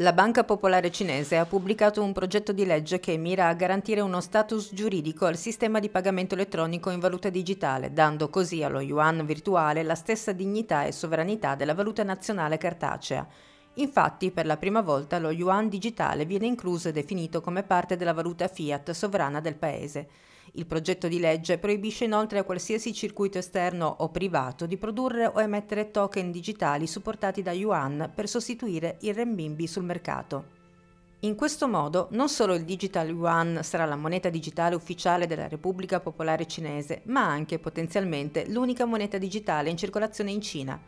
La Banca Popolare Cinese ha pubblicato un progetto di legge che mira a garantire uno status giuridico al sistema di pagamento elettronico in valuta digitale, dando così allo yuan virtuale la stessa dignità e sovranità della valuta nazionale cartacea. Infatti, per la prima volta lo yuan digitale viene incluso e definito come parte della valuta fiat sovrana del paese. Il progetto di legge proibisce inoltre a qualsiasi circuito esterno o privato di produrre o emettere token digitali supportati da yuan per sostituire il renminbi sul mercato. In questo modo non solo il digital yuan sarà la moneta digitale ufficiale della Repubblica Popolare Cinese, ma anche potenzialmente l'unica moneta digitale in circolazione in Cina.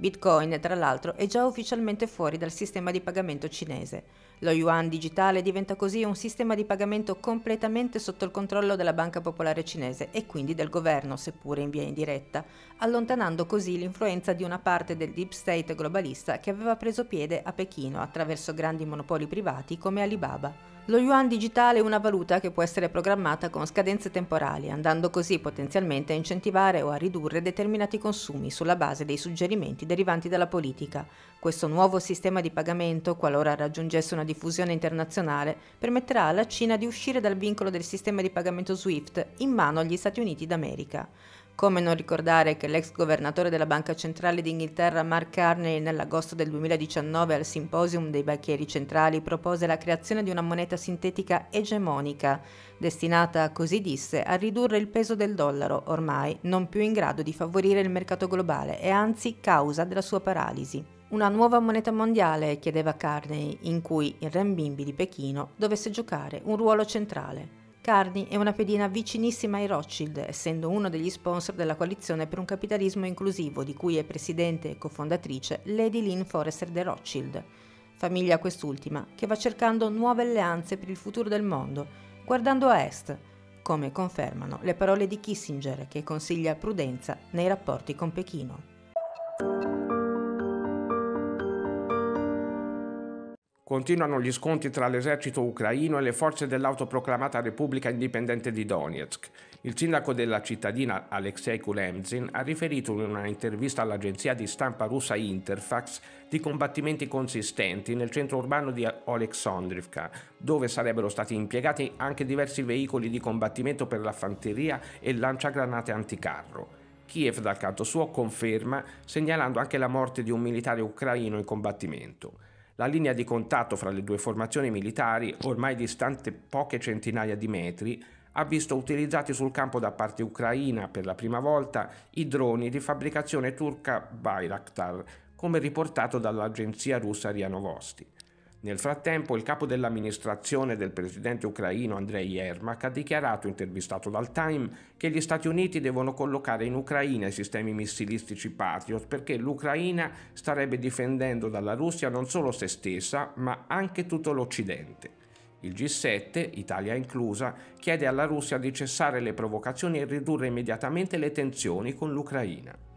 Bitcoin, tra l'altro, è già ufficialmente fuori dal sistema di pagamento cinese. Lo yuan digitale diventa così un sistema di pagamento completamente sotto il controllo della Banca Popolare Cinese e quindi del governo, seppure in via indiretta, allontanando così l'influenza di una parte del deep state globalista che aveva preso piede a Pechino attraverso grandi monopoli privati come Alibaba. Lo yuan digitale è una valuta che può essere programmata con scadenze temporali, andando così potenzialmente a incentivare o a ridurre determinati consumi sulla base dei suggerimenti derivanti dalla politica. Questo nuovo sistema di pagamento, qualora raggiungesse una diffusione internazionale, permetterà alla Cina di uscire dal vincolo del sistema di pagamento SWIFT in mano agli Stati Uniti d'America. Come non ricordare che l'ex governatore della Banca Centrale d'Inghilterra Mark Carney nell'agosto del 2019 al Symposium dei Banchieri Centrali propose la creazione di una moneta sintetica egemonica, destinata, così disse, a ridurre il peso del dollaro, ormai non più in grado di favorire il mercato globale e anzi causa della sua paralisi. Una nuova moneta mondiale, chiedeva Carney, in cui il renminbi di Pechino dovesse giocare un ruolo centrale. Carney è una pedina vicinissima ai Rothschild, essendo uno degli sponsor della coalizione per un capitalismo inclusivo, di cui è presidente e cofondatrice Lady Lynn Forrester de Rothschild. Famiglia quest'ultima, che va cercando nuove alleanze per il futuro del mondo, guardando a est, come confermano le parole di Kissinger che consiglia prudenza nei rapporti con Pechino. Continuano gli scontri tra l'esercito ucraino e le forze dell'autoproclamata Repubblica Indipendente di Donetsk. Il sindaco della cittadina Alexei Kulemzin ha riferito in una intervista all'agenzia di stampa russa Interfax di combattimenti consistenti nel centro urbano di Oleksandrivka, dove sarebbero stati impiegati anche diversi veicoli di combattimento per la fanteria e lanciagranate anticarro. Kiev dal canto suo conferma, segnalando anche la morte di un militare ucraino in combattimento. La linea di contatto fra le due formazioni militari, ormai distante poche centinaia di metri, ha visto utilizzati sul campo da parte ucraina per la prima volta i droni di fabbricazione turca Bayraktar, come riportato dall'agenzia russa RIA Novosti. Nel frattempo, il capo dell'amministrazione del presidente ucraino Andrei Yermak ha dichiarato, intervistato dal Time, che gli Stati Uniti devono collocare in Ucraina i sistemi missilistici Patriot perché l'Ucraina starebbe difendendo dalla Russia non solo se stessa, ma anche tutto l'Occidente. Il G7, Italia inclusa, chiede alla Russia di cessare le provocazioni e ridurre immediatamente le tensioni con l'Ucraina.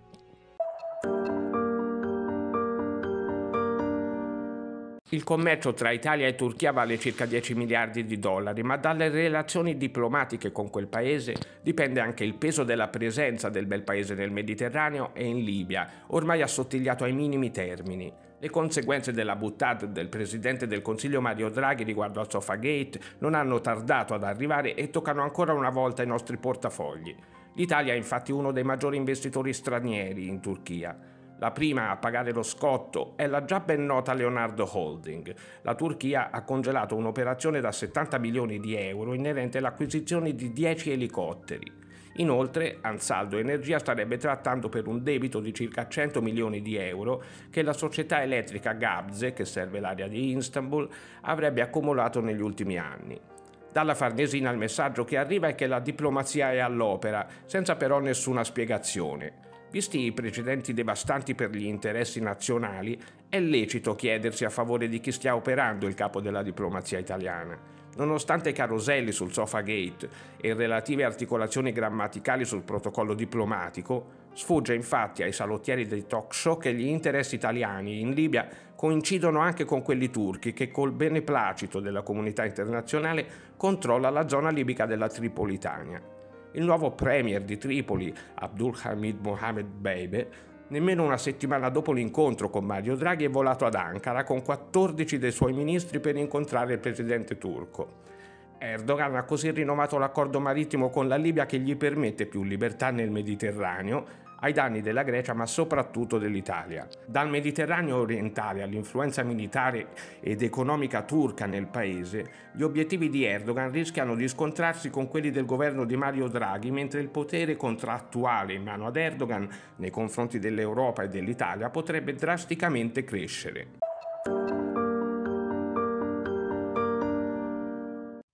Il commercio tra Italia e Turchia vale circa 10 miliardi di dollari, ma dalle relazioni diplomatiche con quel paese dipende anche il peso della presenza del bel paese nel Mediterraneo e in Libia, ormai assottigliato ai minimi termini. Le conseguenze della buttata del presidente del Consiglio Mario Draghi riguardo al Sofagate non hanno tardato ad arrivare e toccano ancora una volta i nostri portafogli. L'Italia è infatti uno dei maggiori investitori stranieri in Turchia. La prima a pagare lo scotto è la già ben nota Leonardo Holding. La Turchia ha congelato un'operazione da 70 milioni di euro inerente all'acquisizione di 10 elicotteri. Inoltre, Ansaldo Energia starebbe trattando per un debito di circa 100 milioni di euro che la società elettrica Gabze, che serve l'area di Istanbul, avrebbe accumulato negli ultimi anni. Dalla Farnesina il messaggio che arriva è che la diplomazia è all'opera, senza però nessuna spiegazione. Visti i precedenti devastanti per gli interessi nazionali, è lecito chiedersi a favore di chi stia operando il capo della diplomazia italiana. Nonostante i caroselli sul Sofagate e relative articolazioni grammaticali sul protocollo diplomatico, sfugge infatti ai salottieri dei talk show che gli interessi italiani in Libia coincidono anche con quelli turchi che col beneplacito della comunità internazionale controlla la zona libica della Tripolitania il nuovo premier di Tripoli, Abdul Hamid Mohamed Beibe, Nemmeno una settimana dopo l'incontro con Mario Draghi è volato ad Ankara con 14 dei suoi ministri per incontrare il presidente turco. Erdogan ha così rinnovato l'accordo marittimo con la Libia che gli permette più libertà nel Mediterraneo ai danni della Grecia ma soprattutto dell'Italia. Dal Mediterraneo orientale all'influenza militare ed economica turca nel paese, gli obiettivi di Erdogan rischiano di scontrarsi con quelli del governo di Mario Draghi mentre il potere contrattuale in mano ad Erdogan nei confronti dell'Europa e dell'Italia potrebbe drasticamente crescere.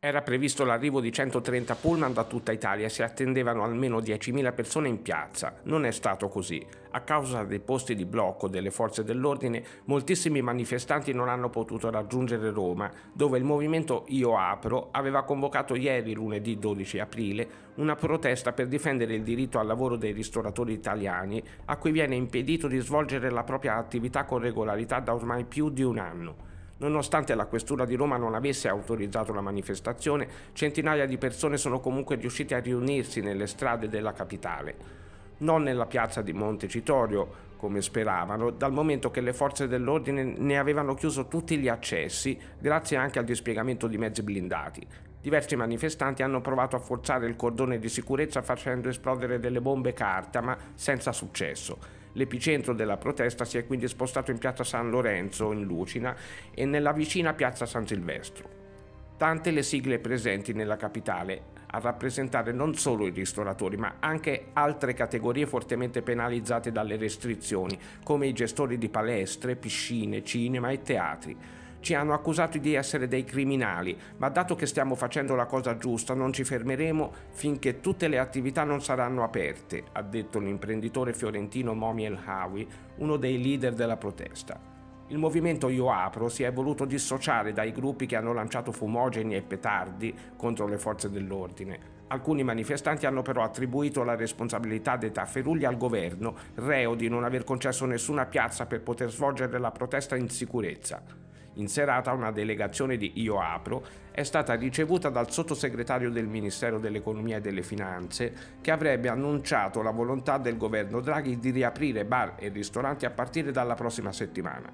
Era previsto l'arrivo di 130 pullman da tutta Italia e si attendevano almeno 10.000 persone in piazza. Non è stato così. A causa dei posti di blocco delle forze dell'ordine, moltissimi manifestanti non hanno potuto raggiungere Roma, dove il movimento Io Apro aveva convocato ieri, lunedì 12 aprile, una protesta per difendere il diritto al lavoro dei ristoratori italiani, a cui viene impedito di svolgere la propria attività con regolarità da ormai più di un anno. Nonostante la Questura di Roma non avesse autorizzato la manifestazione, centinaia di persone sono comunque riuscite a riunirsi nelle strade della capitale. Non nella piazza di Montecitorio, come speravano, dal momento che le forze dell'ordine ne avevano chiuso tutti gli accessi, grazie anche al dispiegamento di mezzi blindati. Diversi manifestanti hanno provato a forzare il cordone di sicurezza facendo esplodere delle bombe carta, ma senza successo. L'epicentro della protesta si è quindi spostato in piazza San Lorenzo, in Lucina, e nella vicina piazza San Silvestro. Tante le sigle presenti nella capitale a rappresentare non solo i ristoratori, ma anche altre categorie fortemente penalizzate dalle restrizioni, come i gestori di palestre, piscine, cinema e teatri ci hanno accusato di essere dei criminali, ma dato che stiamo facendo la cosa giusta non ci fermeremo finché tutte le attività non saranno aperte, ha detto l'imprenditore fiorentino Momi El Hawi, uno dei leader della protesta. Il movimento Io Apro si è voluto dissociare dai gruppi che hanno lanciato fumogeni e petardi contro le forze dell'ordine. Alcuni manifestanti hanno però attribuito la responsabilità dei tafferugli al governo, reo di non aver concesso nessuna piazza per poter svolgere la protesta in sicurezza. In serata una delegazione di Io Apro è stata ricevuta dal sottosegretario del Ministero dell'Economia e delle Finanze che avrebbe annunciato la volontà del governo Draghi di riaprire bar e ristoranti a partire dalla prossima settimana.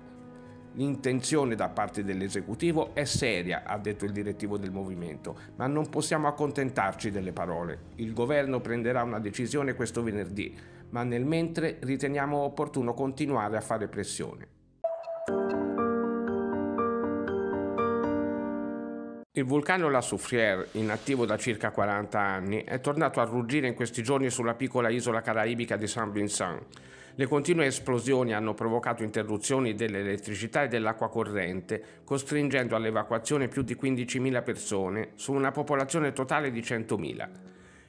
L'intenzione da parte dell'esecutivo è seria, ha detto il direttivo del movimento, ma non possiamo accontentarci delle parole. Il governo prenderà una decisione questo venerdì, ma nel mentre riteniamo opportuno continuare a fare pressione. Il vulcano La Soufrière, inattivo da circa 40 anni, è tornato a ruggire in questi giorni sulla piccola isola caraibica di Saint Vincent. Le continue esplosioni hanno provocato interruzioni dell'elettricità e dell'acqua corrente, costringendo all'evacuazione più di 15.000 persone su una popolazione totale di 100.000.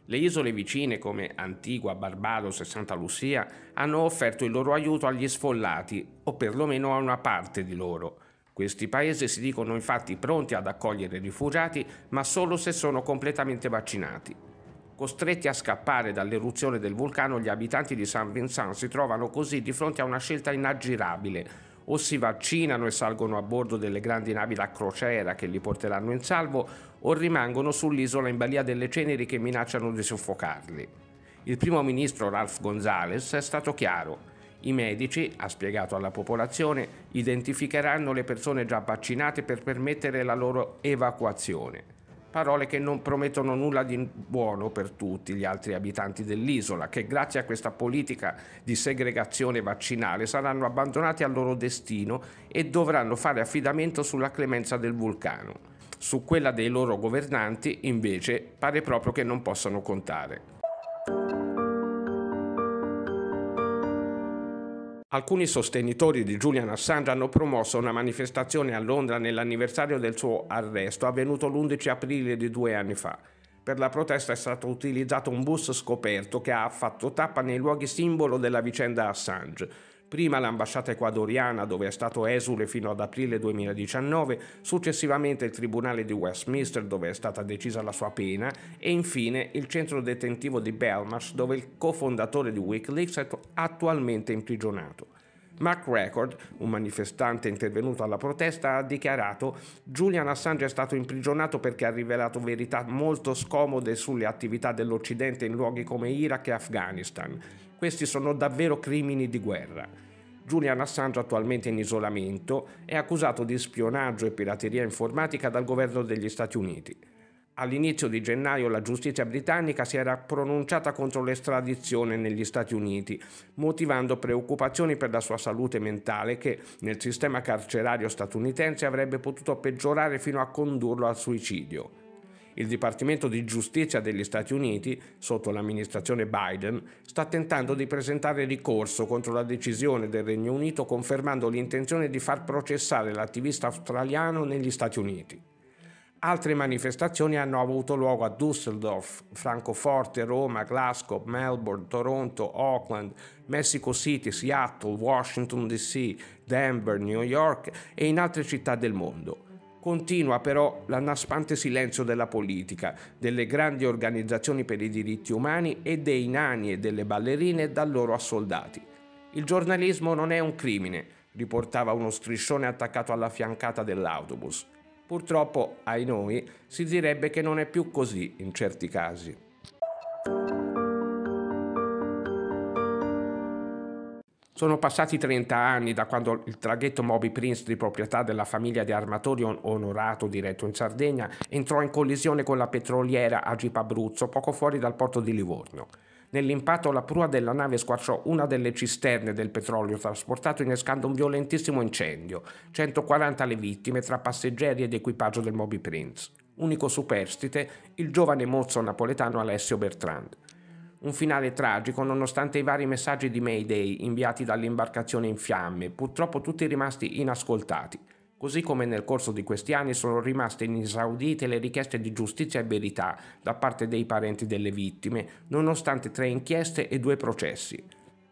Le isole vicine come Antigua, Barbados e Santa Lucia hanno offerto il loro aiuto agli sfollati, o perlomeno a una parte di loro. Questi paesi si dicono infatti pronti ad accogliere rifugiati, ma solo se sono completamente vaccinati. Costretti a scappare dall'eruzione del vulcano, gli abitanti di San Vincent si trovano così di fronte a una scelta inaggirabile. O si vaccinano e salgono a bordo delle grandi navi da crociera che li porteranno in salvo, o rimangono sull'isola in balia delle ceneri che minacciano di soffocarli. Il primo ministro Ralph Gonzales è stato chiaro. I medici, ha spiegato alla popolazione, identificheranno le persone già vaccinate per permettere la loro evacuazione. Parole che non promettono nulla di buono per tutti gli altri abitanti dell'isola, che grazie a questa politica di segregazione vaccinale saranno abbandonati al loro destino e dovranno fare affidamento sulla clemenza del vulcano. Su quella dei loro governanti, invece, pare proprio che non possano contare. Alcuni sostenitori di Julian Assange hanno promosso una manifestazione a Londra nell'anniversario del suo arresto avvenuto l'11 aprile di due anni fa. Per la protesta è stato utilizzato un bus scoperto che ha fatto tappa nei luoghi simbolo della vicenda Assange prima l'ambasciata ecuadoriana dove è stato esule fino ad aprile 2019, successivamente il Tribunale di Westminster dove è stata decisa la sua pena e infine il centro detentivo di Belmarsh dove il cofondatore di Wikileaks è attualmente imprigionato. Mark Record, un manifestante intervenuto alla protesta, ha dichiarato Julian Assange è stato imprigionato perché ha rivelato verità molto scomode sulle attività dell'Occidente in luoghi come Iraq e Afghanistan. Questi sono davvero crimini di guerra. Julian Assange attualmente in isolamento è accusato di spionaggio e pirateria informatica dal governo degli Stati Uniti. All'inizio di gennaio la giustizia britannica si era pronunciata contro l'estradizione negli Stati Uniti, motivando preoccupazioni per la sua salute mentale che nel sistema carcerario statunitense avrebbe potuto peggiorare fino a condurlo al suicidio. Il Dipartimento di Giustizia degli Stati Uniti, sotto l'amministrazione Biden, sta tentando di presentare ricorso contro la decisione del Regno Unito confermando l'intenzione di far processare l'attivista australiano negli Stati Uniti. Altre manifestazioni hanno avuto luogo a Düsseldorf, Francoforte, Roma, Glasgow, Melbourne, Toronto, Auckland, Mexico City, Seattle, Washington DC, Denver, New York e in altre città del mondo. Continua però l'annaspante silenzio della politica, delle grandi organizzazioni per i diritti umani e dei nani e delle ballerine da loro assoldati. Il giornalismo non è un crimine, riportava uno striscione attaccato alla fiancata dell'autobus. Purtroppo, ai noi, si direbbe che non è più così in certi casi. Sono passati 30 anni da quando il traghetto Moby Prince di proprietà della famiglia di armatori onorato diretto in Sardegna entrò in collisione con la petroliera Agip Abruzzo poco fuori dal porto di Livorno. Nell'impatto la prua della nave squarciò una delle cisterne del petrolio trasportato innescando un violentissimo incendio, 140 le vittime tra passeggeri ed equipaggio del Moby Prince. Unico superstite, il giovane mozzo napoletano Alessio Bertrand. Un finale tragico nonostante i vari messaggi di Mayday inviati dall'imbarcazione in fiamme, purtroppo tutti rimasti inascoltati. Così come nel corso di questi anni sono rimaste inesaudite le richieste di giustizia e verità da parte dei parenti delle vittime, nonostante tre inchieste e due processi.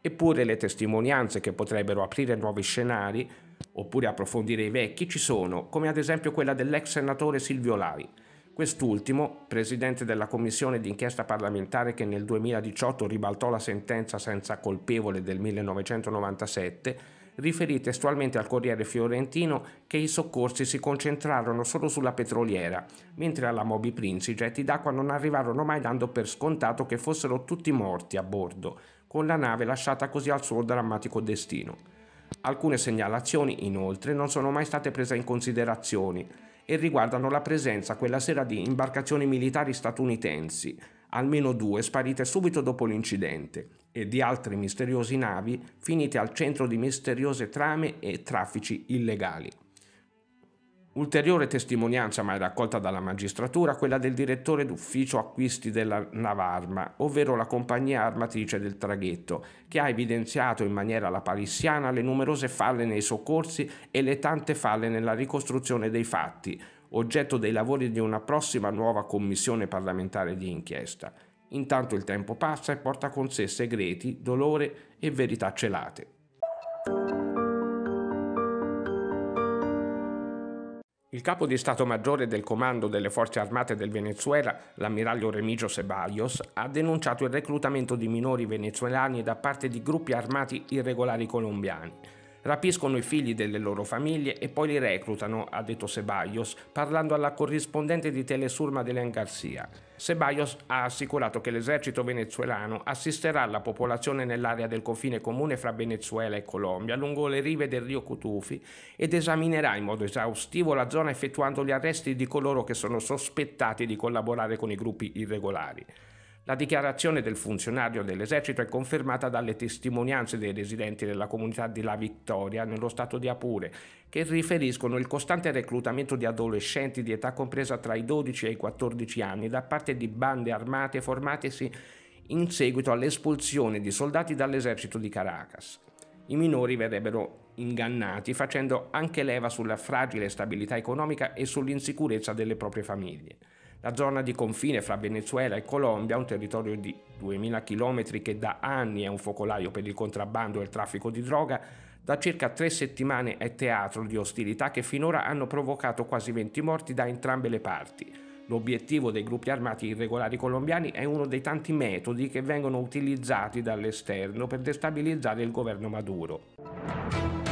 Eppure le testimonianze che potrebbero aprire nuovi scenari, oppure approfondire i vecchi, ci sono, come ad esempio quella dell'ex senatore Silvio Lai. Quest'ultimo, presidente della commissione d'inchiesta parlamentare che nel 2018 ribaltò la sentenza senza colpevole del 1997, riferì testualmente al Corriere Fiorentino che i soccorsi si concentrarono solo sulla petroliera, mentre alla Moby Prince i getti d'acqua non arrivarono mai dando per scontato che fossero tutti morti a bordo, con la nave lasciata così al suo drammatico destino. Alcune segnalazioni, inoltre, non sono mai state prese in considerazione e riguardano la presenza quella sera di imbarcazioni militari statunitensi, almeno due sparite subito dopo l'incidente, e di altre misteriose navi finite al centro di misteriose trame e traffici illegali. Ulteriore testimonianza mai raccolta dalla magistratura quella del direttore d'ufficio acquisti della Navarma, ovvero la compagnia armatrice del traghetto, che ha evidenziato in maniera lapalissiana le numerose falle nei soccorsi e le tante falle nella ricostruzione dei fatti, oggetto dei lavori di una prossima nuova commissione parlamentare di inchiesta. Intanto il tempo passa e porta con sé segreti, dolore e verità celate. Il capo di Stato Maggiore del Comando delle Forze Armate del Venezuela, l'ammiraglio Remigio Ceballos, ha denunciato il reclutamento di minori venezuelani da parte di gruppi armati irregolari colombiani rapiscono i figli delle loro famiglie e poi li reclutano, ha detto Ceballos, parlando alla corrispondente di Telesur Madeleine Garcia. Ceballos ha assicurato che l'esercito venezuelano assisterà la popolazione nell'area del confine comune fra Venezuela e Colombia lungo le rive del Rio Cutufi ed esaminerà in modo esaustivo la zona effettuando gli arresti di coloro che sono sospettati di collaborare con i gruppi irregolari. La dichiarazione del funzionario dell'esercito è confermata dalle testimonianze dei residenti della comunità di La Victoria nello stato di Apure, che riferiscono il costante reclutamento di adolescenti di età compresa tra i 12 e i 14 anni da parte di bande armate formatesi in seguito all'espulsione di soldati dall'esercito di Caracas. I minori verrebbero ingannati facendo anche leva sulla fragile stabilità economica e sull'insicurezza delle proprie famiglie. La zona di confine fra Venezuela e Colombia, un territorio di 2000 km che da anni è un focolaio per il contrabbando e il traffico di droga, da circa tre settimane è teatro di ostilità che finora hanno provocato quasi 20 morti da entrambe le parti. L'obiettivo dei gruppi armati irregolari colombiani è uno dei tanti metodi che vengono utilizzati dall'esterno per destabilizzare il governo Maduro.